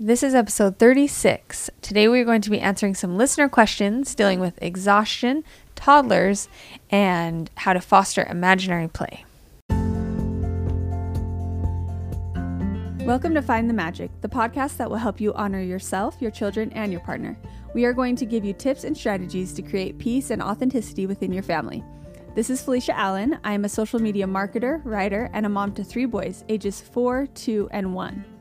This is episode 36. Today we are going to be answering some listener questions dealing with exhaustion, toddlers, and how to foster imaginary play. Welcome to Find the Magic, the podcast that will help you honor yourself, your children, and your partner. We are going to give you tips and strategies to create peace and authenticity within your family. This is Felicia Allen. I am a social media marketer, writer, and a mom to three boys, ages four, two, and one.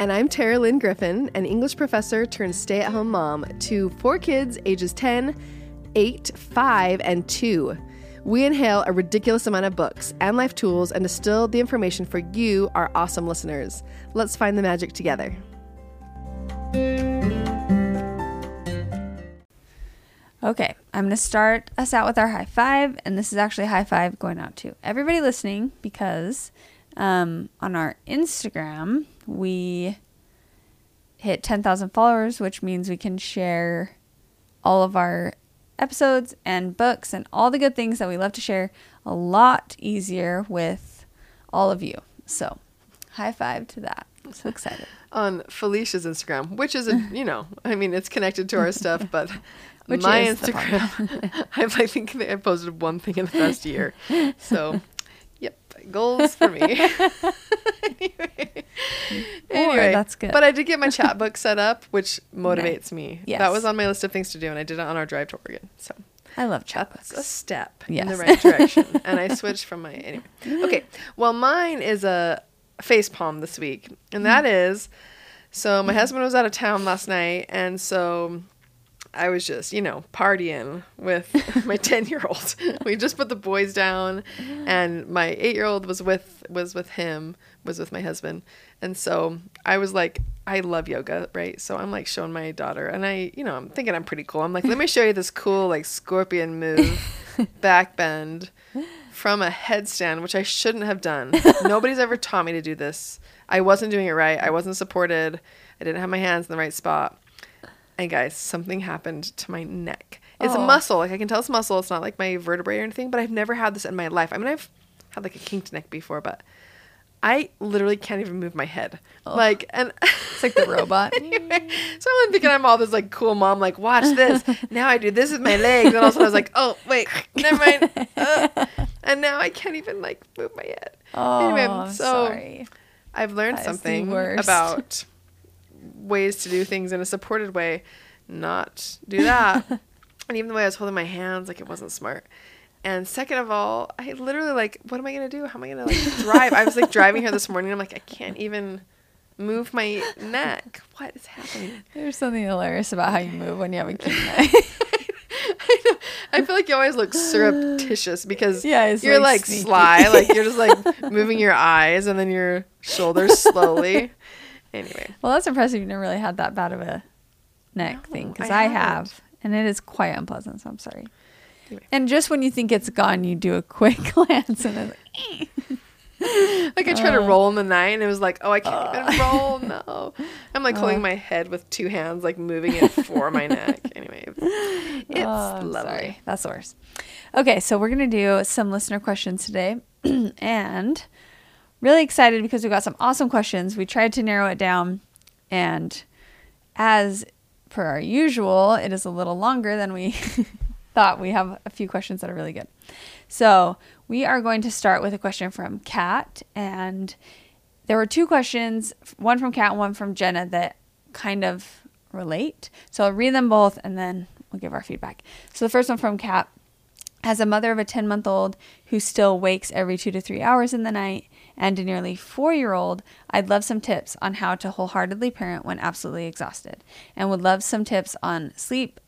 And I'm Tara Lynn Griffin, an English professor turned stay at home mom to four kids ages 10, 8, 5, and 2. We inhale a ridiculous amount of books and life tools and distill the information for you, our awesome listeners. Let's find the magic together. Okay, I'm going to start us out with our high five, and this is actually high five going out to everybody listening because um, on our Instagram, we hit 10,000 followers, which means we can share all of our episodes and books and all the good things that we love to share a lot easier with all of you. So, high five to that. I'm so excited. On Felicia's Instagram, which is, a, you know, I mean, it's connected to our stuff, but Which my Instagram, I've, I think I posted one thing in the past year. So, goals for me. anyway, anyway, that's good. But I did get my Chatbook set up, which motivates me. Yes. That was on my list of things to do, and I did it on our drive to Oregon. So I love chat that's a books. step in the right direction. and I switched from my anyway. Okay, well, mine is a face palm this week, and that mm. is so my husband was out of town last night, and so I was just you know partying with my ten year old. we just put the boys down, and my eight year old was with was with him was with my husband, and so I was like. I love yoga, right? So I'm like showing my daughter, and I, you know, I'm thinking I'm pretty cool. I'm like, let me show you this cool like scorpion move, back bend from a headstand, which I shouldn't have done. Nobody's ever taught me to do this. I wasn't doing it right. I wasn't supported. I didn't have my hands in the right spot. And guys, something happened to my neck. It's a Oh. muscle. Like I can tell it's muscle. It's not like my vertebrae or anything, but I've never had this in my life. I mean, I've had like a kinked neck before, but I literally can't even move my head. Like, and It's like the robot. anyway, so I'm thinking I'm all this like cool mom, like watch this. Now I do this with my legs, and also I was like, oh wait, never mind. Uh, and now I can't even like move my head. Oh, Anyway, so- sorry. I've learned That something about ways to do things in a supported way, not do that. and even the way I was holding my hands, like it wasn't smart. And second of all, I literally like, what am I gonna do? How am I gonna like drive? I was like driving here this morning. I'm like, I can't even move my neck. What is happening? There's something hilarious about how you move when you have a kid. I know. I feel like you always look surreptitious because Yeah, you're like, like, sly, like you're just like moving your eyes and then your shoulders slowly. Anyway, well, that's impressive. You've never really had that bad of a neck No, thing because I I, haven't. and it is quite unpleasant. So I'm sorry. Anyway. And just when you think it's gone, you do a quick glance and then like I tried to Uh. roll in the night and it was like, oh, I can't even Uh. roll. No, I'm like holding Uh. my head with two hands, like moving it for my neck. Anyway, it's Oh, lovely. sorry. That's the worst. Okay, so we're gonna do some listener questions today, and really excited because we got some awesome questions. We tried to narrow it down, and as per our usual, it is a little longer than we thought. We have a few questions that are really good. So we are going to start with a question from Kat, and there were two questions, one from Kat and one from Jenna, that kind of relate. So I'll read them both and then we'll give our feedback. So the first one from Kat. As a mother of a 10 month old who still wakes every two to three hours in the night and a nearly four year old, I'd love some tips on how to wholeheartedly parent when absolutely exhausted and would love some tips on sleep,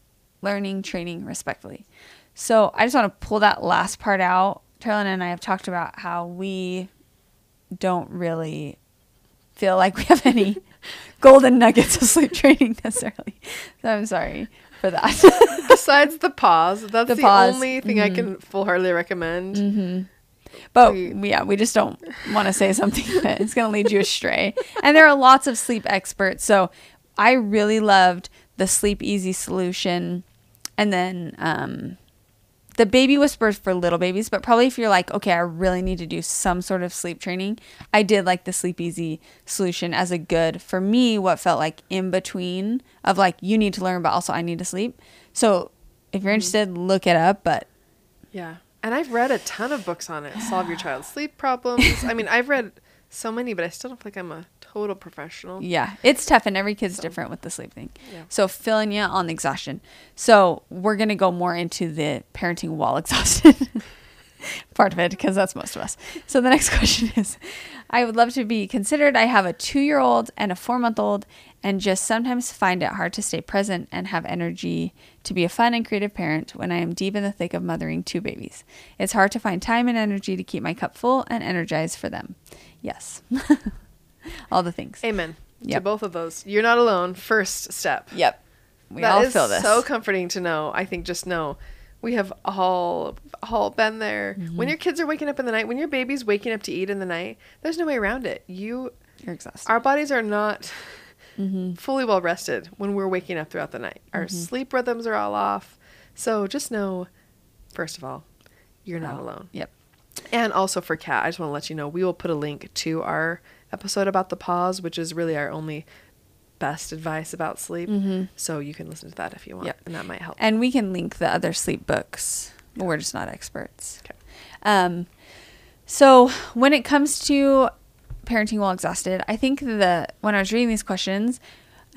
learning, training respectfully. So I just want to pull that last part out. Carolyn and I have talked about how we don't really feel like we have any golden nuggets of sleep training necessarily. So I'm sorry for that. Besides the pause, that's The the, pause. only thing I can full heartedly recommend. Mm-hmm. But We- yeah, we just don't want to say something that is going to lead you astray. And there are lots of sleep experts. So I really loved the Sleep Easy solution and then um, the baby whisperer for little babies, but probably if you're like, okay, I really need to do some sort of sleep training, I did like the Sleep Easy solution as a good for me. What felt like in between of like you need to learn, but also I need to sleep. So if you're interested, look it up. But Yeah. And I've read a ton of books on it. Solve your child's sleep problems. I mean, I've read so many, but I still don't think I'm a total professional. Yeah, it's tough, and every kid's different with the sleep thing. Yeah. So filling you on the exhaustion. So we're gonna go more into the parenting while exhausted part of it because that's most of us. So the next question is, I would love to be considered. I have a two-year-old and a four-month-old, and just sometimes find it hard to stay present and have energy to be a fun and creative parent when I am deep in the thick of mothering two babies. It's hard to find time and energy to keep my cup full and energized for them. Yes. All the things. Amen to both of those. You're not alone. First step. Yep. We That all feel this. so comforting to know. I think just know we have all all been there. Mm-hmm. When your kids are waking up in the night, when your baby's waking up to eat in the night, there's no way around it. You You're exhausted. our bodies are not Mm-hmm. fully well rested when we're waking up throughout the night. Our sleep rhythms are all off. So just know, first of all, you're not Oh, alone. Yep. And also for Kat, I just want to let you know we will put a link to our episode about the pause, which is really our only best advice about sleep. So you can listen to that if you want, Mm-hmm. Yep. and that might help. And we can link the other sleep books. but We're just not experts. Okay. Um, so when it comes to parenting while exhausted, I think the when I was reading these questions,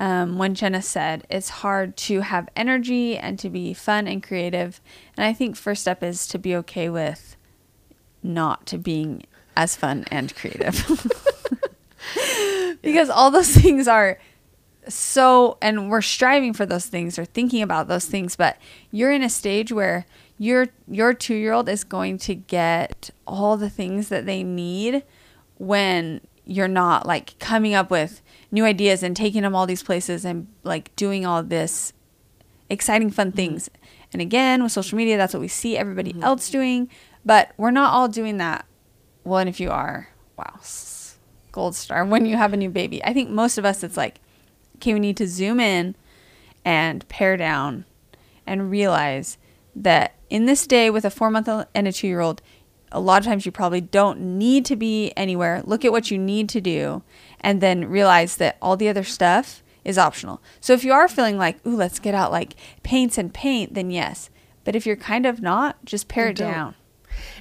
um, when Jenna said it's hard to have energy and to be fun and creative, and I think first step is to be okay with not being as fun and creative. because all those things are so and we're striving for those things or thinking about those things but you're in a stage where your your 2-year-old is going to get all the things that they need when you're not like coming up with new ideas and taking them all these places and like doing all this exciting fun mm-hmm. things. And again with social media that's what we see everybody mm-hmm. else doing. But we're not all doing that. Well and if you are wow gold star when you have a new baby. I think most of us it's like okay we need to zoom in and pare down and realize that in this day with a four-month-old and a two year old a lot of times you probably don't need to be anywhere look at what you need to do and then realize that all the other stuff is optional so if you are feeling like ooh let's get out like paints and paint then yes but if you're kind of not just pare it down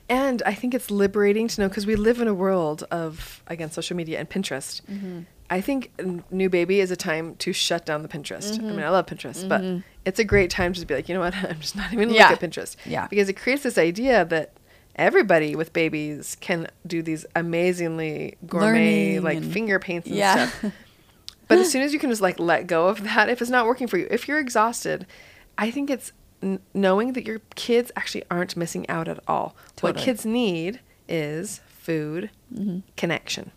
And I think it's liberating to know because we live in a world of, again, social media and Pinterest. Mm-hmm. I think new baby is a time to shut down the Pinterest. I Mm-hmm. mean, I love Pinterest, but it's a great time to just be like, you know what? I'm just not even Yeah. look at Pinterest. Yeah. Because it creates this idea that everybody with babies can do these amazingly gourmet, Learning like and- finger paints and Yeah. stuff. But as soon as you can just like let go of that, if it's not working for you, if you're exhausted, I think it's n- knowing that your kids actually aren't missing out at all. What kids need is food, Mm-hmm. connection.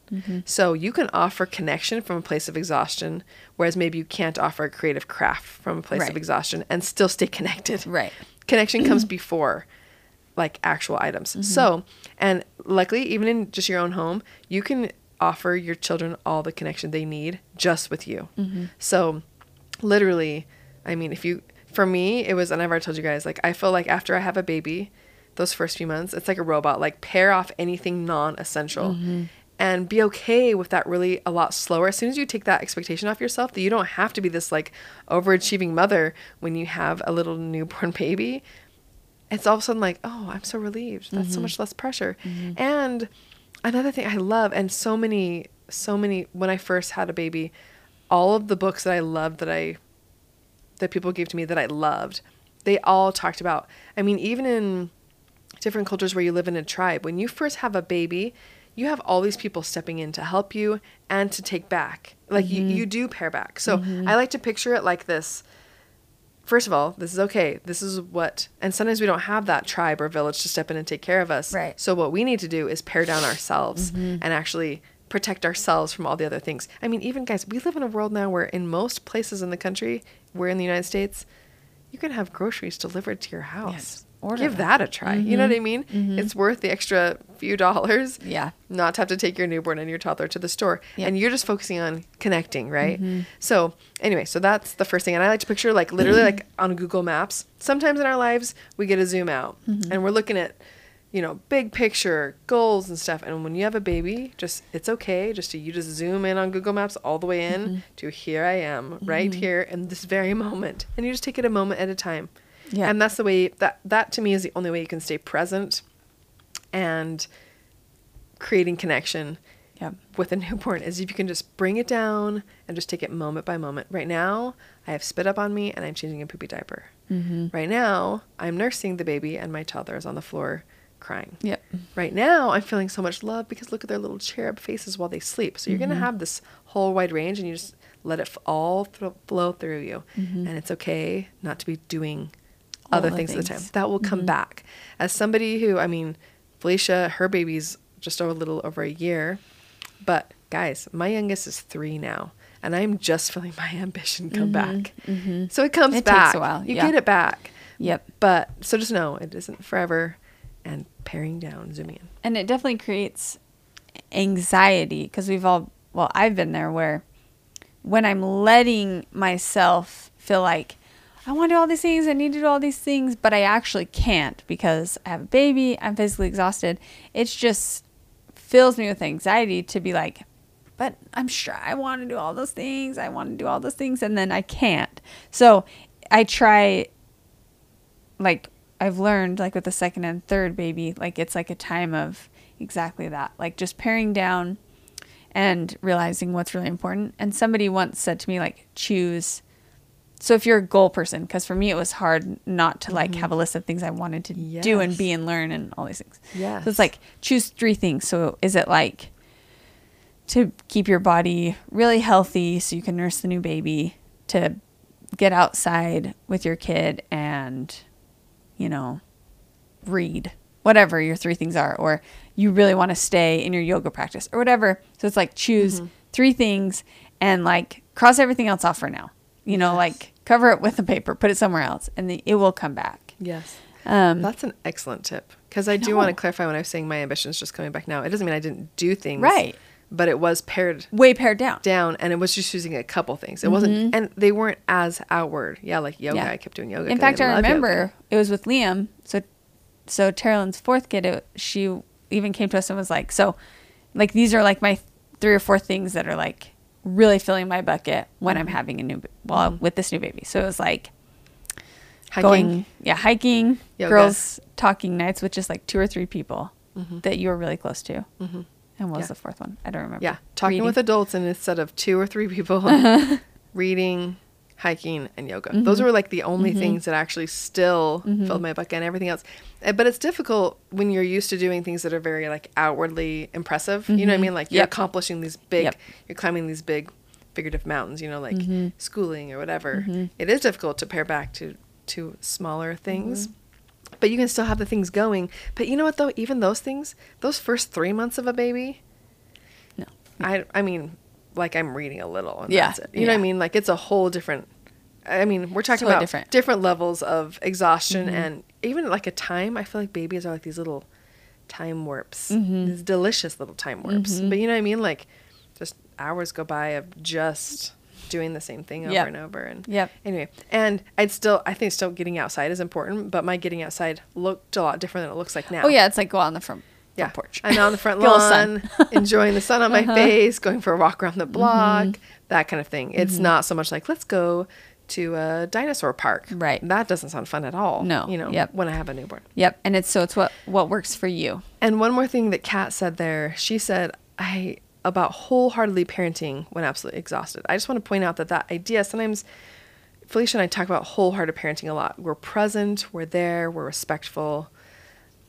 So you can offer connection from a place of exhaustion, whereas maybe you can't offer a creative craft from a place Right. of exhaustion and still stay connected. Right. Connection comes before like actual items. Mm-hmm. So, and luckily, even in just your own home, you can offer your children all the connection they need just with you. Mm-hmm. So, literally, I mean, if you, for me, it was, and I've already told you guys, like, I feel like after I have a baby, those first few months, it's like a robot, like, pair off anything non essential. Mm-hmm. And be okay with that really a lot slower. As soon as you take that expectation off yourself, that you don't have to be this like overachieving mother when you have a little newborn baby, it's all of a sudden like, oh, I'm so relieved. That's so mm-hmm. much less pressure. Mm-hmm. And another thing I love, and so many, so many, when I first had a baby, all of the books that I loved that I, that people gave to me that I loved, they all talked about. I mean, even in different cultures where you live in a tribe, when you first have a baby, you have all these people stepping in to help you and to take back. Like you, mm-hmm. you do pair back. So I like to picture it like this first of all, this is okay. This is what, and sometimes we don't have that tribe or village to step in and take care of us. Right. So what we need to do is pare down ourselves mm-hmm. and actually protect ourselves from all the other things. I mean, even guys, we live in a world now where in most places in the country, we're in the United States, you can have groceries delivered to your house. Order give that. that a try. You know what I mm-hmm. mean? Mm-hmm. It's worth the extra few dollars Yeah. not to have to take your newborn and your toddler to the store. Yep. and you're just focusing on connecting right? Mm-hmm. So anyway so that's the first thing. And i like to picture like literally like on google maps sometimes in our lives we get a zoom out. And we're looking at you know big picture goals and stuff. And when you have a baby just it's okay just to you just zoom in on google maps all the way in to here i am right here in this very moment. And you just take it a moment at a time Yeah. and that's the way that that to me is the only way you can stay present and creating connection Yep. with a newborn is if you can just bring it down and just take it moment by moment. Right now, I have spit up on me and I'm changing a poopy diaper. Mm-hmm. Right now, I'm nursing the baby and my toddler is on the floor crying. Yep. Right now, I'm feeling so much love because look at their little cherub faces while they sleep. So you're Mm-hmm. going to have this whole wide range and you just let it f- all th- flow through you. And it's okay not to be doing Mm-hmm. All other the things at the time. That will come back. As somebody who, I mean, Felicia, her baby's just a little over a year. But guys, my youngest is three now. And I'm just feeling my ambition come back. So it comes Mm-hmm. It takes back. a while, You yeah. get it back. Yep. But so just know it isn't forever. And paring down, zooming in. And it definitely creates anxiety because we've all, well, I've been there where when I'm letting myself feel like I want to do all these things, I need to do all these things, but I actually can't because I have a baby, I'm physically exhausted. It's just fills me with anxiety to be like, but I'm sure I want to do all those things. I want to do all those things, and then I can't. So I try like I've learned like with the second and third baby, like it's like a time of exactly that. Like just paring down and realizing what's really important. And somebody once said to me like choose so if you're a goal person because for me it was hard not to like mm-hmm. have a list of things I wanted to do and be and learn and all these things. yeah So it's like choose three things. So is it like to keep your body really healthy so you can nurse the new baby, to get outside with your kid and, you know, read, whatever your three things are, or you really want to stay in your yoga practice or whatever. So it's like choose mm-hmm. three things and like cross everything else off for now. You know, Yes. like cover it with a paper, put it somewhere else, and the, it will come back. Yes. Um, That's an excellent tip. Because I do want to clarify when I was saying my ambition is just coming back now. It doesn't mean I didn't do things. Right. But it was pared way pared down. down and it was just using a couple things. It wasn't, and they weren't as outward. Yeah, like yoga. Mm-hmm. Yeah. I kept doing yoga. In fact, I yoga. remember it was with Liam. So, so Tara Lynn's fourth kid, it, she even came to us and was like, "So, like these are like my three or four things that are like really filling my bucket when I'm mm-hmm. having a new, well, mm-hmm. with this new baby." So it was like Hiking. going, yeah, hiking, Yoga. girls talking nights with just like two or three people mm-hmm. that you were really close to. Mhm. And what was Yeah. the fourth one? I don't remember. Yeah, talking with adults and instead of two or three people, reading, hiking, and yoga. Mm-hmm. Those were like the only things that actually still filled my bucket and everything else. Uh, But it's difficult when you're used to doing things that are very like outwardly impressive. You know what I mean? Like you're Mm-hmm. Yep. accomplishing these big, Yep. you're climbing these big figurative mountains, you know, like Mm-hmm. schooling or whatever. It is difficult to pare back to, to smaller things. Mm-hmm. But you can still have the things going. But you know what though? Even those things, those first three months of a baby, No. I I mean, like I'm reading a little and Yeah, that's it. You know what I mean? Like it's a whole different I mean, we're talking Totally about different. Mm-hmm. different. levels of exhaustion and even like a time. I feel like babies are like these little time warps. Mm-hmm. These delicious little time warps. But you know what I mean? Like just hours go by of just doing the same thing over Yep. and over and yeah anyway and i'd still i think still getting outside is important but my getting outside looked a lot different than it looks like now Oh yeah, it's like go out on the front yeah. porch. I'm out on the front Get a little sun. Uh-huh. lawn, enjoying the sun on my face, going for a walk around the block, Mm-hmm. that kind of thing. It's not so much like let's go to a dinosaur park. Right. That doesn't sound fun at all. No. You know, Yep. when I have a newborn. Yep, and it's so it's what what works for you. And one more thing that Kat said there, she said, I about wholeheartedly parenting when absolutely exhausted. I just want to point out that that idea sometimes Felicia and I talk about wholehearted parenting a lot. We're present, we're there, we're respectful.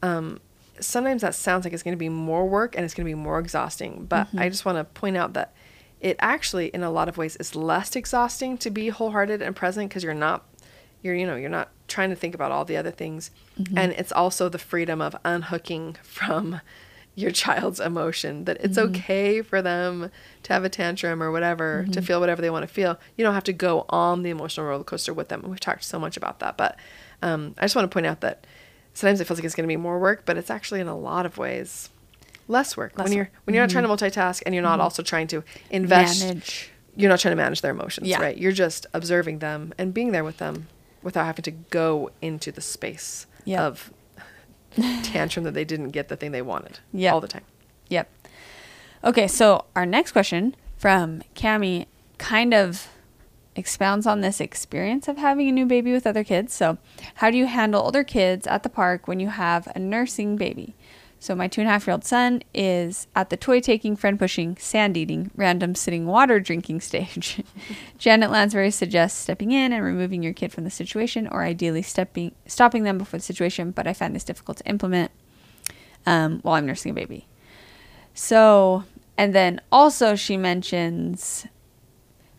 Um, sometimes that sounds like it's going to be more work and it's going to be more exhausting. But mm-hmm. I just want to point out that it actually, in a lot of ways, is less exhausting to be wholehearted and present because you're not, you're you know, you're not trying to think about all the other things, mm-hmm. and it's also the freedom of unhooking from your child's emotion that it's mm-hmm. okay for them to have a tantrum or whatever to feel whatever they want to feel. You don't have to go on the emotional roller coaster with them we've talked so much about that but um, i just want to point out that sometimes it feels like it's going to be more work, but it's actually in a lot of ways less work Less when you're when you're not trying to mm-hmm. multitask and you're not mm-hmm. also trying to invest. Manage. You're not trying to manage their emotions, Yeah. right? You're just observing them and being there with them without having to go into the space Yep. of tantrum that they didn't get the thing they wanted Yep. all the time. Yep. Okay, so our next question from Cami kind of expounds on this experience of having a new baby with other kids. So, how do you handle older kids at the park when you have a nursing baby? So, my two and a half year old son is at the toy taking, friend pushing, sand eating, random sitting water drinking stage. Janet Lansbury suggests stepping in and removing your kid from the situation, or ideally stepping stopping them before the situation. But I find this difficult to implement um, while I'm nursing a baby. So, and then also she mentions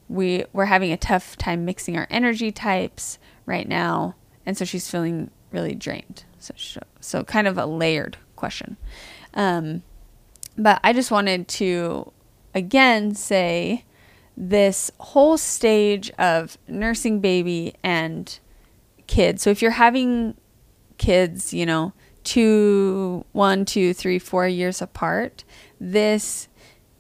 we we're having a tough time mixing our energy types right now, and so she's feeling really drained. So, sh- so kind of a layered question. Um, but I just wanted to again say this whole stage of nursing baby and kids. So if you're having kids, you know, two, one, two, three, four years apart, this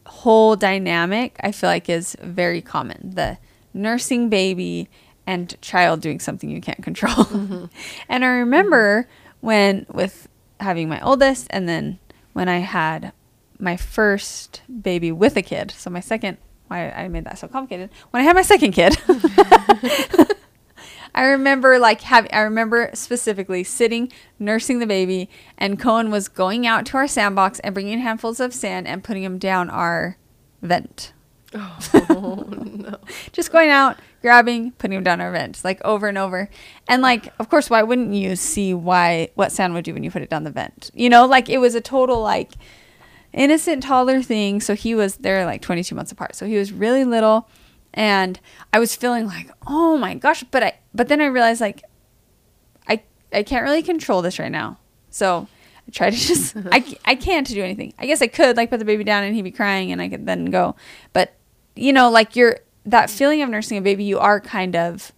whole dynamic I feel like is very common. The nursing baby and child doing something you can't control. Mm-hmm. and I remember when with having my oldest and then when I had my first baby with a kid. So my second why I made that so complicated. When I had my second kid, I remember like having I remember specifically sitting nursing the baby and Cohen was going out to our sandbox and bringing handfuls of sand and putting them down our vent. Oh no. Just going out, grabbing, putting them down our vent, like over and over. And like, of course, why wouldn't you see why what sand would do when you put it down the vent? You know, like it was a total like innocent toddler thing. So he was they're like 22 months apart. So he was really little and I was feeling like, "Oh my gosh," but I but then I realized like I I can't really control this right now. So I try to just I, I can't do anything. I guess I could like put the baby down and he'd be crying and I could then go. But you know, like you're that feeling of nursing a baby, you are kind of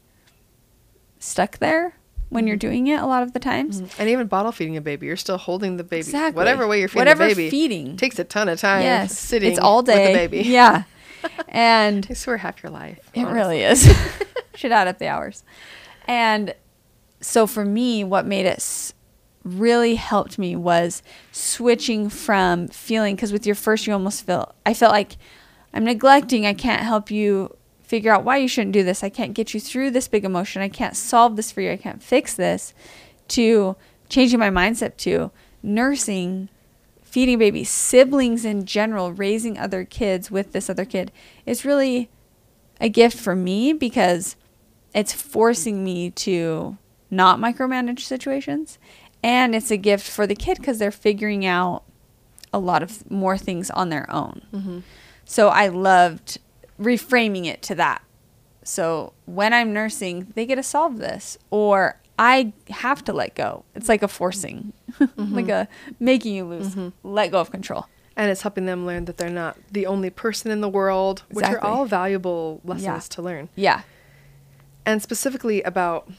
stuck there when you're mm-hmm. doing it a lot of the times. Mm-hmm. And even bottle feeding a baby, you're still holding the baby. Exactly. Whatever way you're feeding Whatever the baby. feeding. Takes a ton of time yes, sitting it's all day. with the baby. Yeah, and I swear half your life. It honestly. really is. Should add up the hours. And so for me, what made it s- really helped me was switching from feeling, because with your first, you almost feel, I felt like I'm neglecting, I can't help you figure out why you shouldn't do this. I can't get you through this big emotion. I can't solve this for you. I can't fix this. To changing my mindset to nursing feeding babies, siblings in general, raising other kids with this other kid is really a gift for me because it's forcing me to not micromanage situations. And it's a gift for the kid because they're figuring out a lot of more things on their own. Mm-hmm. So I loved reframing it to that. So when I'm nursing, they get to solve this, or I have to let go. It's like a forcing, mm-hmm. like a making you lose, mm-hmm. let go of control. And it's helping them learn that they're not the only person in the world, exactly. which are all valuable lessons Yeah. to learn. Yeah. And specifically about,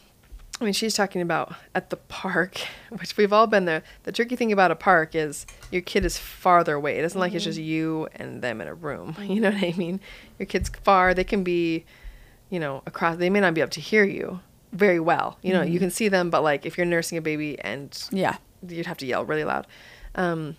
I mean, she's talking about at the park, which we've all been there. The tricky thing about a park is your kid is farther away. It isn't like it's mm-hmm. just you and them in a room. You know what I mean? Your kid's far. They can be, you know, across. They may not be able to hear you very well. You know, you can see them, but like if you're nursing a baby and Yeah. you'd have to yell really loud. Um,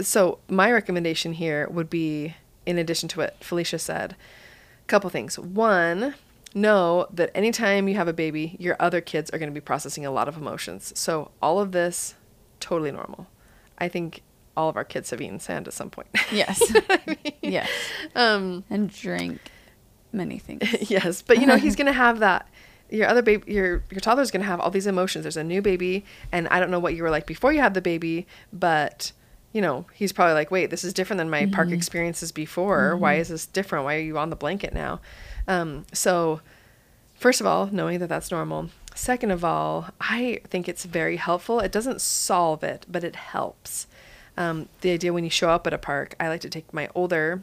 so my recommendation here would be, in addition to what Felicia said, a couple things. One, know that anytime you have a baby, your other kids are going to be processing a lot of emotions. So all of this, totally normal. I think all of our kids have eaten sand at some point. Yes. yes. um, And drink many things. yes, but you know he's gonna have that. Your other baby, your your toddler's gonna have all these emotions. There's a new baby, and I don't know what you were like before you had the baby, but you know he's probably like, wait, this is different than my park experiences before. Why is this different? Why are you on the blanket now? Um, so, first of all, knowing that that's normal. Second of all, I think it's very helpful. It doesn't solve it, but it helps. Um, the idea when you show up at a park, I like to take my older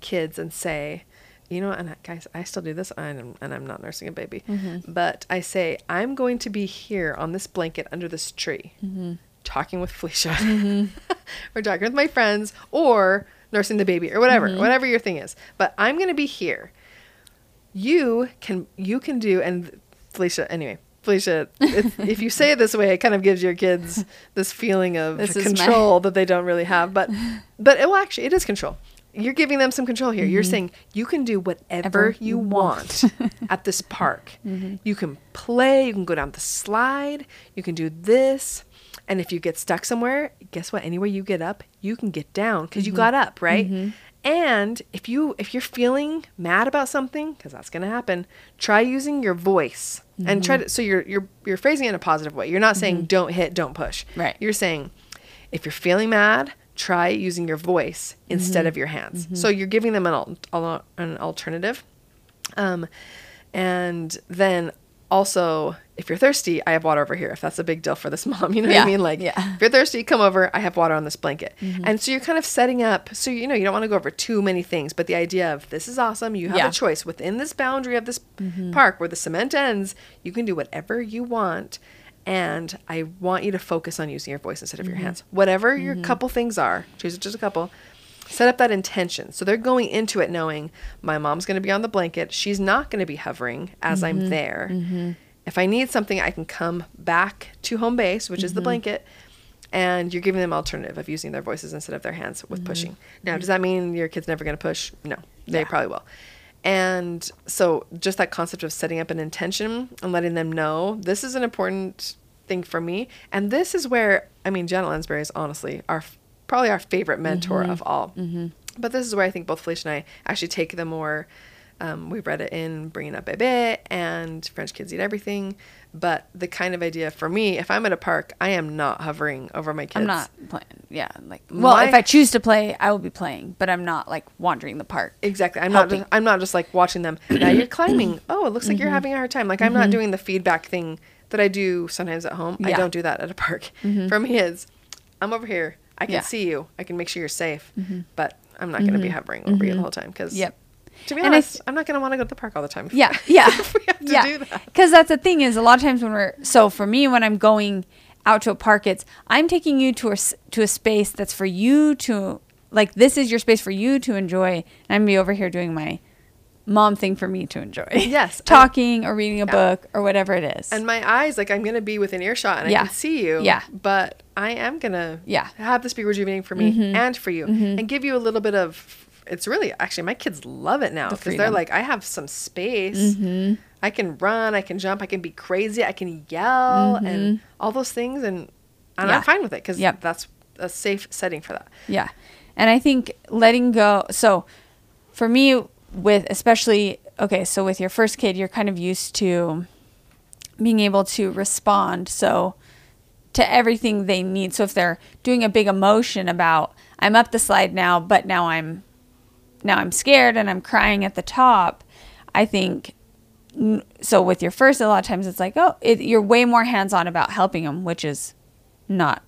kids and say, you know, and I- guys, I still do this, and I'm, and I'm not nursing a baby, Mm-hmm. but I say, I'm going to be here on this blanket under this tree, Mm-hmm. talking with Felicia, or talking with my friends, or nursing the baby, or whatever, Mm-hmm. whatever your thing is. But I'm going to be here. You can, you can do, and Felicia, anyway. Felicia, if you say it this way, it kind of gives your kids this feeling of This is my- control that they don't really have. But, but it will actually, it is control. You're giving them some control here. You're saying you can do whatever Mm-hmm. Ever you want at this park. Mm-hmm. You can play, you can go down the slide, you can do this. And if you get stuck somewhere, guess what? Anywhere you get up, you can get down because Mm-hmm. you got up, right? And if you if you're feeling mad about something, because that's gonna happen, try using your voice and try Mm-hmm. to. So you're you're you're phrasing it in a positive way. You're not saying don't hit, don't push. Right. You're saying if you're feeling mad, try using your voice instead Mm-hmm. of your hands. So you're giving them an al- al- an alternative. Um, and then also, if you're thirsty, I have water over here. If that's a big deal for this mom, you know what I mean? Like, yeah. if you're thirsty, come over. I have water on this blanket. Mm-hmm. And so you're kind of setting up. So you know you don't want to go over too many things, but the idea of this is awesome. You have Yeah. a choice within this boundary of this Mm-hmm. park where the cement ends. You can do whatever you want. And I want you to focus on using your voice instead of Mm-hmm. your hands. Whatever your couple things are, choose just a couple set up that intention. So they're going into it knowing my mom's going to be on the blanket. She's not going to be hovering as Mm-hmm. I'm there. If I need something, I can come back to home base, which is Mm-hmm. the blanket. And you're giving them alternative of using their voices instead of their hands with pushing. Now, does that mean your kid's never going to push? No, they Mm-hmm. Yeah. probably will. And so, just that concept of setting up an intention and letting them know this is an important thing for me. And this is where, I mean, Janet Lansbury is honestly our probably our favorite mentor Mm-hmm. of all. But this is where I think both Felicia and I actually take the more. Um, we read it in Bringing Up Bebe and French Kids Eat Everything. But the kind of idea for me, if I'm at a park, I am not hovering over my kids. I'm not playing. Yeah, like well, My- if I choose to play, I will be playing, but I'm not like wandering the park. Exactly. I'm helping. not. Just, I'm not just like watching them. Now you're climbing. Oh, it looks like Mm-hmm. you're having a hard time. Like I'm not doing the feedback thing that I do sometimes at home. I Yeah. Mm-hmm. don't do that at a park. For me, it's I'm over here. I can Yeah. see you. I can make sure you're safe. But I'm not going to be hovering over you the whole time because. Mm-hmm. Yep. To be And honest, th- I'm not going to want to go to the park all the time. Yeah, yeah, If we have to yeah. do that. Because that's the thing is a lot of times when we're so for me when I'm going out to a park, it's I'm taking you to a to a space that's for you to like. This is your space for you to enjoy, and I'm gonna be over here doing my mom thing for me to enjoy. Yes, talking or reading a book or whatever it is. And my eyes, like I'm gonna be within earshot and Yeah. I can see you. Yeah. But I am gonna Yeah. Mm-hmm. have this be rejuvenating for me and for you, and give you a little bit of. It's really actually my kids love it now The because they're like I have some space. Mm-hmm. I can run, I can jump, I can be crazy, I can yell, and mm-hmm. all those things, and and Yeah. I'm fine with it because Yep. that's a safe setting for that. Yeah. And I think letting go. So for me, with especially, okay, so with your first kid, you're kind of used to being able to respond. So to everything they need. So if they're doing a big emotion about, I'm up the slide now, but now I'm, now I'm scared and I'm crying at the top, I think so with your first a lot of times it's like oh it, you're way more hands-on about helping them which is not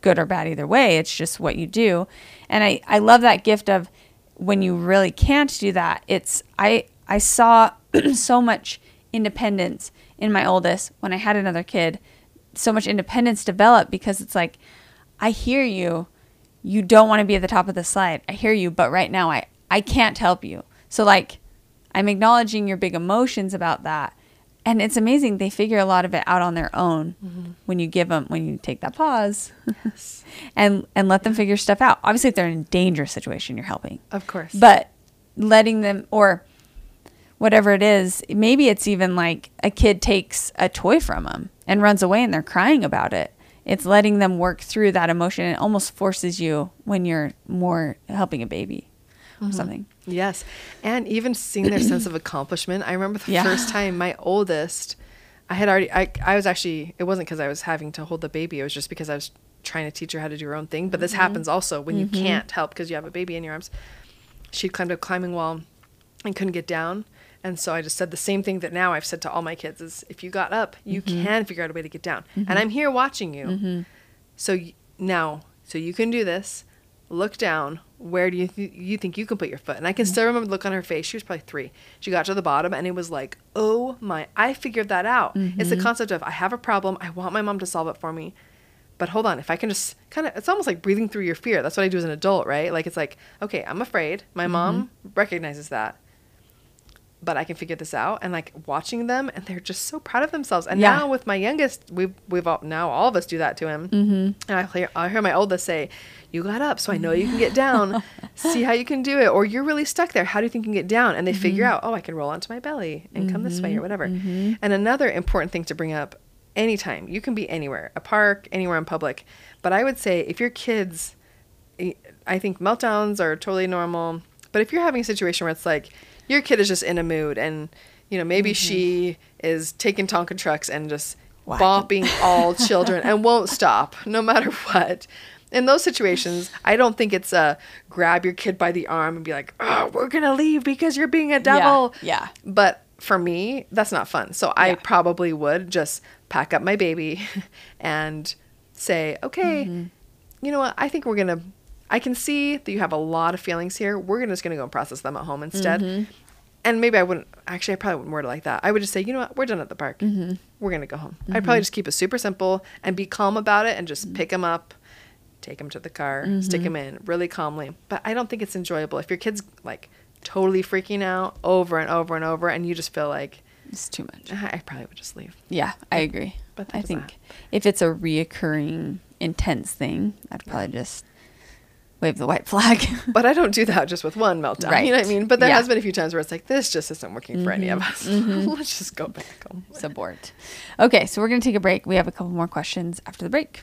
good or bad either way it's just what you do. And i i love that gift of when you really can't do that it's i i saw so much independence in my oldest when i had another kid so much independence develop because it's like i hear you you don't want to be at the top of the slide i hear you but right now i i can't help you. So like i'm acknowledging your big emotions about that. And it's amazing they figure a lot of it out on their own mm-hmm. when you give them when you take that pause. And and let them figure stuff out. Obviously if they're in a dangerous situation you're helping. Of course. but letting them or whatever it is maybe it's even like a kid takes a toy from them and runs away and they're crying about it. It's letting them work through that emotion. It almost forces you when you're more helping a baby or something Yes. And even seeing their sense of accomplishment. I remember the Yeah. first time my oldest, I had already, I, I was actually, it wasn't because I was having to hold the baby. It was just because I was trying to teach her how to do her own thing. But this Mm-hmm. happens also when you can't help because you have a baby in your arms. She climbed a climbing wall and couldn't get down. And so I just said the same thing that now I've said to all my kids is if you got up, you Mm-hmm. can figure out a way to get down. And I'm here watching you. So y- now, so you can do this. Look down. Where do you th- you think you can put your foot? And I can still remember the look on her face. She was probably three. She got to the bottom, and it was like, oh my! I figured that out. It's the mm-hmm. concept of I have a problem. I want my mom to solve it for me. But hold on, if I can just kind of, it's almost like breathing through your fear. That's what I do as an adult, right? Like it's like, okay, I'm afraid. My mm-hmm. mom recognizes that but I can figure this out. And like watching them, and they're just so proud of themselves. And Yeah. now with my youngest, we've we've all, now all of us do that to him. Mm-hmm. And I hear I hear my oldest say, "You got up, so I know you can get down. See how you can do it." Or you're really stuck there. How do you think you can get down? And they mm-hmm. figure out, oh, I can roll onto my belly and come this way or mm-hmm. whatever. Mm-hmm. And another important thing to bring up, anytime you can be anywhere, a park, anywhere in public. But I would say if your kids I think meltdowns are totally normal. But if you're having a situation where it's like your kid is just in a mood and, you know, maybe she is taking Tonka trucks and just bopping all children and won't stop no matter what. In those situations, I don't think it's a grab your kid by the arm and be like, oh, we're going to leave because you're being a devil. yeah. But for me, that's not fun. So I Yeah. probably would just pack up my baby and say, okay, Mm-hmm. you know what? I think we're going to, I can see that you have a lot of feelings here. We're just going to go and process them at home instead. Mm-hmm. And maybe I wouldn't, actually, I probably wouldn't word it like that. I would just say, you know what? We're done at the park. Mm-hmm. We're going to go home. I'd probably just keep it super simple and be calm about it and just Mm-hmm. pick them up, take them to the car, stick them in really calmly. But I don't think it's enjoyable. If your kid's like totally freaking out over and over and over and you just feel like, It's too much. I probably would just leave. Yeah, I agree. But I think if it's a reoccurring intense thing, I'd probably just wave the white flag. But I don't do that just with one meltdown. You know what I mean? But there Yeah. has been a few times where it's like, this just isn't working for any of mm-hmm. us. Mm-hmm. Let's just go back home. Support. Okay, so we're going to take a break. We have a couple more questions after the break.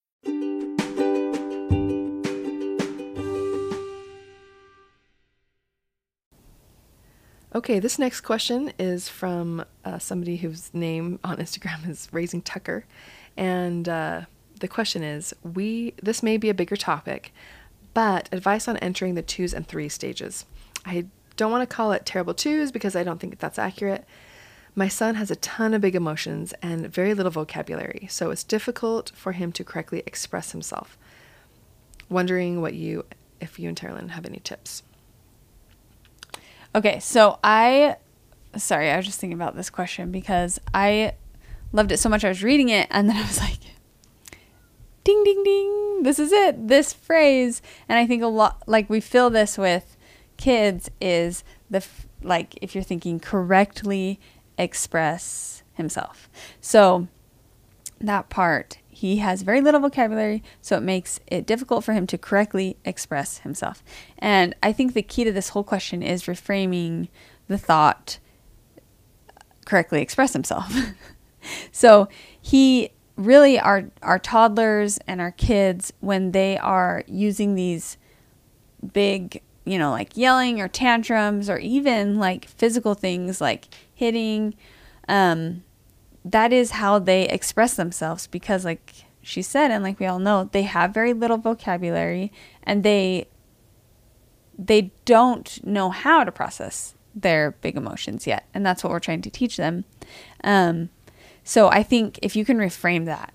Okay, this next question is from uh, somebody whose name on Instagram is Raising Tucker, and uh, the question is: We this may be a bigger topic, but advice on entering the twos and threes stages. I don't want to call it terrible twos because I don't think that's accurate. My son has a ton of big emotions and very little vocabulary, so it's difficult for him to correctly express himself. Wondering what you, if you and Tara Lynn have any tips. Okay, so I, sorry, I was just thinking about this question because I loved it so much. I was reading it and then I was like, ding, ding, ding, this is it, this phrase. And I think a lot, like we fill this with kids is the, like, if you're thinking correctly express himself. So that part, he has very little vocabulary, so it makes it difficult for him to correctly express himself. And I think the key to this whole question is reframing the thought correctly express himself. so he really our our toddlers and our kids when they are using these big, you know, like yelling or tantrums or even like physical things like hitting um that is how they express themselves because like she said and like we all know they have very little vocabulary and they they don't know how to process their big emotions yet. And that's what we're trying to teach them. Um, so i think if you can reframe that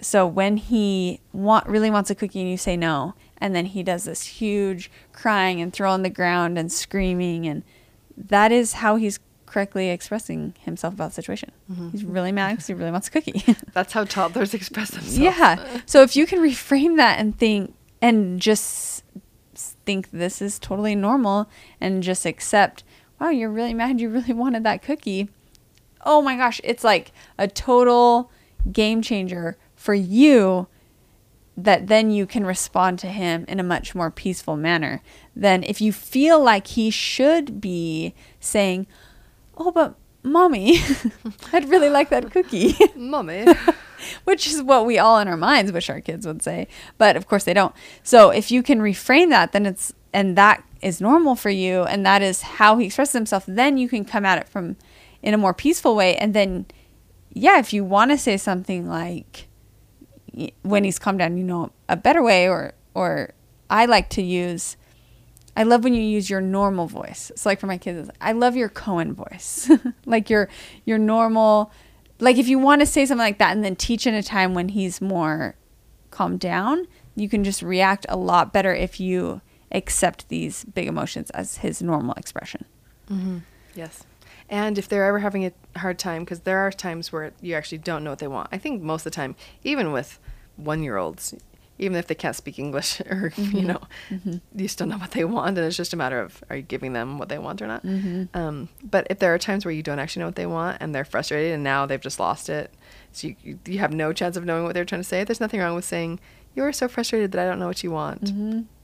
so when he want really wants a cookie and you say no and then he does this huge crying and throw on the ground and screaming and that is how he's correctly expressing himself about the situation mm-hmm. he's really mad because he really wants a cookie That's how toddlers express themselves. yeah. So if you can reframe that and think and just think this is totally normal and just accept, wow, you're really mad you really wanted that cookie. Oh my gosh, it's like a total game changer for you that then you can respond to him in a much more peaceful manner than if you feel like he should be saying, "Oh, but Mommy, I'd really like that cookie. Mommy. which is what we all in our minds wish our kids would say but of course they don't so if you can reframe that then it's and that is normal for you and that is how he expresses himself then you can come at it from in a more peaceful way and then yeah if you want to say something like when he's calmed down you know a better way or or i like to use I love when you use your normal voice. So like for my kids, I love your Cohen voice. like your your normal like if you want to say something like that and then teach in a time when he's more calmed down, you can just react a lot better if you accept these big emotions as his normal expression. Mm-hmm. Yes. And if they're ever having a hard time, because there are times where you actually don't know what they want. I think most of the time, even with one year olds, even if they can't speak English or, you mm-hmm. know, mm-hmm. you still know what they want. And it's just a matter of are you giving them what they want or not? Mm-hmm. Um, but if there are times where you don't actually know what they want and they're frustrated and now they've just lost it, so you, you, have no chance of knowing what they're trying to say, there's nothing wrong with saying, You're so frustrated that I don't know what you want.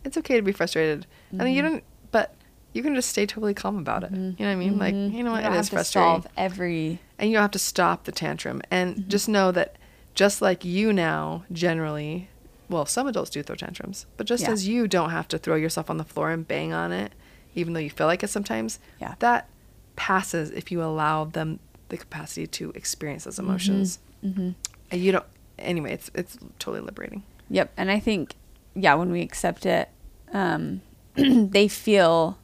It's okay to be frustrated. I mean you don't, but you can just stay totally calm about it. You know what I mean? Like, you know what? You It have is to frustrating solve every and you don't have to stop the tantrum and just know that just like you now generally well some adults do throw tantrums but just Yeah. as you don't have to throw yourself on the floor and bang on it even though you feel like it sometimes Yeah. that passes if you allow them the capacity to experience those emotions and you don't anyway it's it's totally liberating Yep. And I think, yeah, when we accept it, um, they feel,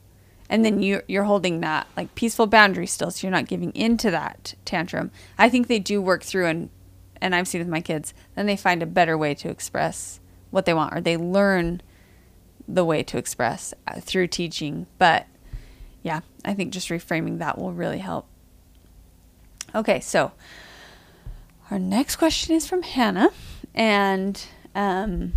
and then you, you're holding that like peaceful boundary still. So you're not giving into that tantrum. I think they do work through and, and I've seen with my kids, then they find a better way to express what they want or they learn the way to express uh, through teaching. But yeah, I think just reframing that will really help. Okay. So our next question is from Hannah. And um,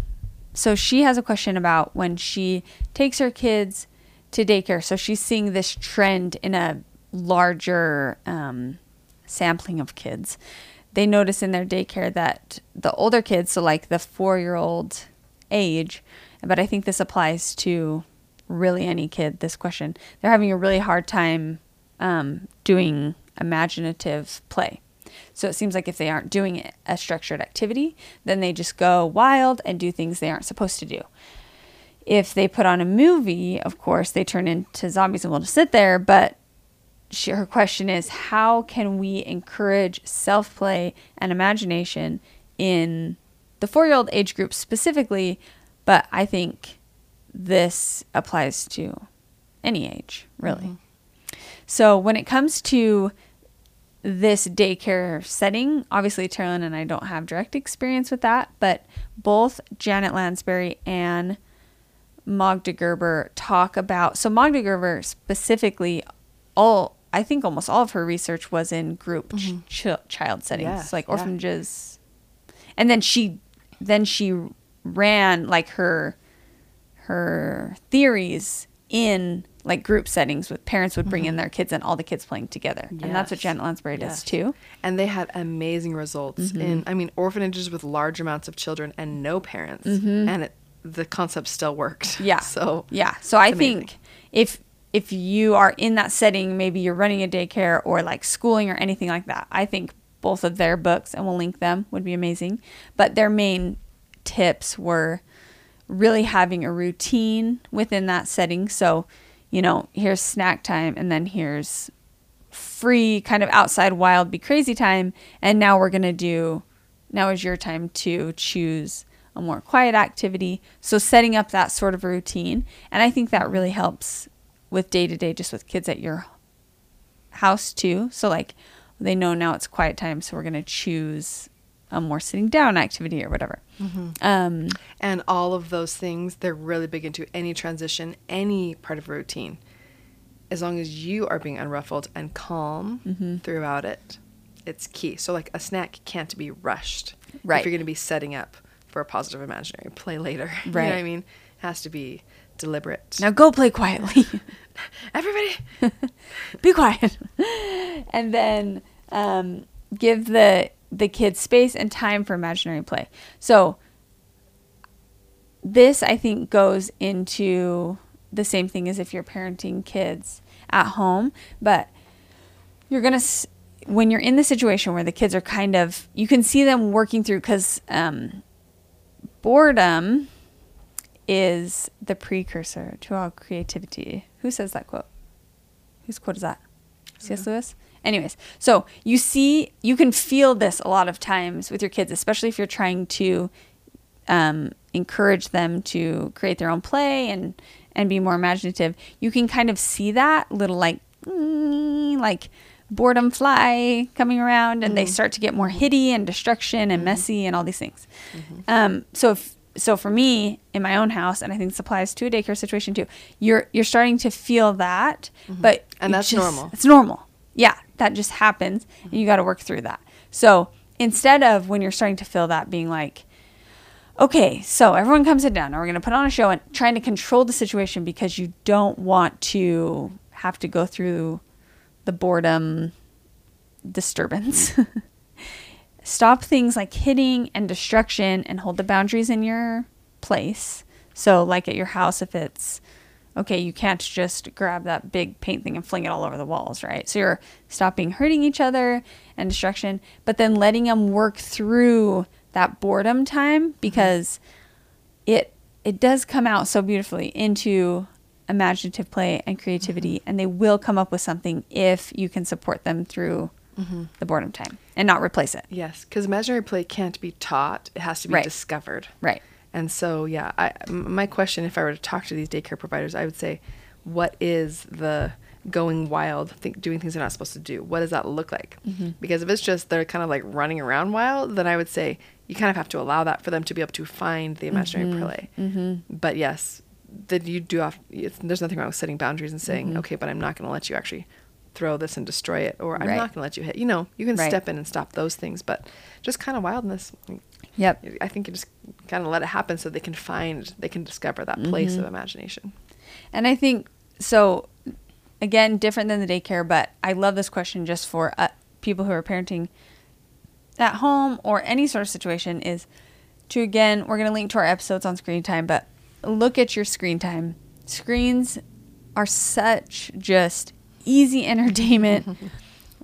so she has a question about when she takes her kids to daycare. So she's seeing this trend in a larger um, sampling of kids. They notice in their daycare that the older kids, so like the four year old age, but I think this applies to really any kid, this question, they're having a really hard time um, doing imaginative play. So it seems like if they aren't doing a structured activity, then they just go wild and do things they aren't supposed to do. If they put on a movie, of course, they turn into zombies and will just sit there. But she, her question is how can we encourage self play and imagination in the four year old age group specifically? But I think this applies to any age, really. Mm-hmm. So when it comes to this daycare setting, obviously Tara Lynn and I don't have direct experience with that, but both Janet Lansbury and Magda Gerber talk about. So Magda Gerber specifically, all I think almost all of her research was in group ch- mm-hmm. ch- child settings, Yes, like yeah. orphanages, and then she then she ran like her her theories in like group settings with parents would bring in mm-hmm. their kids and all the kids playing together. And that's what Janet Lansbury does too. and they had amazing results mm-hmm. in i mean orphanages with large amounts of children and no parents and it, the concept still worked Yeah. so yeah. So I amazing. think if if you are in that setting, maybe you're running a daycare or like schooling or anything like that, I think both of their books and we'll link them would be amazing. But their main tips were really having a routine within that setting. So, you know, here's snack time and then here's free kind of outside wild be crazy time and now we're going to do now is your time to choose a more quiet activity so setting up that sort of routine and i think that really helps with day to day just with kids at your house too. So like they know now it's quiet time so we're going to choose a more sitting down activity or whatever. Um and all of those things they're really big into any transition any part of a routine. As long as you are being unruffled and calm Mm-hmm. throughout it it's key. So like a snack can't be rushed Right. if you're going to be setting up for a positive imaginary play later. You know what i mean? It has to be deliberate. Now go play quietly. Everybody be quiet. And then um, give the the kids space and time for imaginary play. So this i think goes into the same thing as if you're parenting kids at home but you're gonna s- when you're in the situation where the kids are kind of you can see them working through because um, boredom is the precursor to all creativity. Who says that quote? Whose quote is that? C.S. Lewis. Anyways, so you see, you can feel this a lot of times with your kids, especially if you're trying to um, encourage them to create their own play and and be more imaginative. You can kind of see that little like mm, like boredom fly coming around, and they start to get more hitty and destruction and messy and all these things. Um, so if so for me in my own house, and I think this applies to a daycare situation too. You're you're starting to feel that, mm-hmm. but And that's just- normal. It's normal. Yeah, that just happens, and you got to work through that. So instead of when you're starting to feel that, being like, okay, so everyone comes sit down, and we're going to put on a show and trying to control the situation because you don't want to have to go through the boredom disturbance. Stop things like hitting and destruction and hold the boundaries in your place. So, like at your house, if it's okay, you can't just grab that big paint thing and fling it all over the walls, right? So, you're stopping hurting each other and destruction, but then letting them work through that boredom time mm-hmm. because it it does come out so beautifully into imaginative play and creativity mm-hmm. and they will come up with something if you can support them through the boredom time and not replace it Yes, because imaginary play can't be taught; it has to be Right. discovered. right And so, yeah, I, m- my question, if I were to talk to these daycare providers, I would say, what is the going wild, think, doing things they're not supposed to do? What does that look like? Mm-hmm. Because if it's just they're kind of like running around wild, then I would say you kind of have to allow that for them to be able to find the imaginary mm-hmm. play. Mm-hmm. But yes, that you do have. It's, there's nothing wrong with setting boundaries and saying, okay, but I'm not going to let you actually throw this and destroy it, or I'm Right. not going to let you hit. You know, you can Right. step in and stop those things, but just kind of wildness. yep I think you just kind of let it happen so they can find, they can discover that place Mm-hmm. of imagination. And I think so. Again, different than the daycare, but I love this question just for uh, people who are parenting at home or any sort of situation. Is to again, we're going to link to our episodes on screen time, but look at your screen time. Screens are such just easy entertainment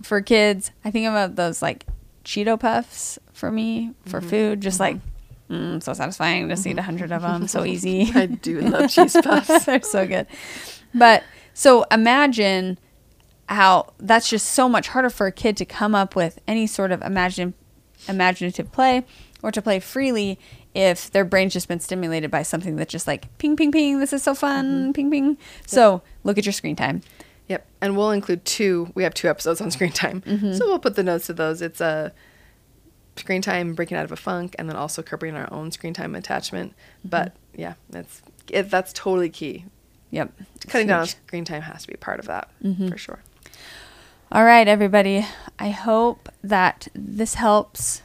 for kids. I think about those like Cheeto puffs for me for mm-hmm. food, just uh-huh. like mm, so satisfying. Just eat a hundred of them, so easy. I do love cheese puffs. They're so good. But so imagine how that's just so much harder for a kid to come up with any sort of imagine, imaginative play or to play freely if their brain's just been stimulated by something that's just like ping, ping, ping. This is so fun. Mm-hmm. Ping, ping. So look at your screen time. Yep. And we'll include two, we have two episodes on screen time. Mm-hmm. So we'll put the notes to those. It's a screen time breaking out of a funk and then also curbing our own screen time attachment. Mm-hmm. But yeah, that's, it, that's totally key. Yep. Cutting down on screen time has to be part of that Mm-hmm. for sure. All right, everybody. I hope that this helps.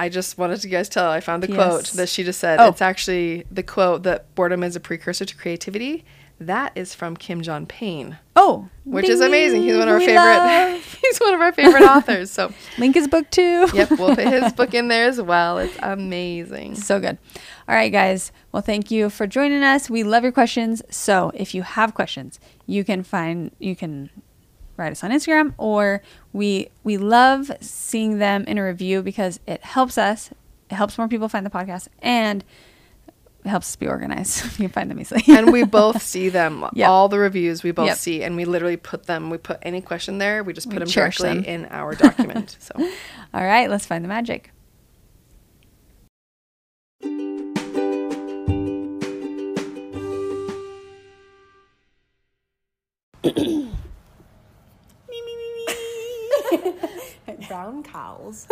I just wanted to guys tell I found the quote that she just said. Oh. It's actually the quote that boredom is a precursor to creativity. That is from Kim John Payne, Oh, which ding, is amazing. He's one of our favorite. love. he's one of our favorite authors. So, Link his book too. yep, we'll put his book in there as well. It's amazing. So good. All right, guys. Well, thank you for joining us. We love your questions. So if you have questions, you can find you can write us on Instagram or we we love seeing them in a review because it helps us. It helps more people find the podcast and it helps be organized. you can find them easily. and we both see them. Yep. All the reviews we both Yep. see, and we literally put them. We put any question there. We just put We them directly them. in our document. so All right, let's find the magic. Me brown cows.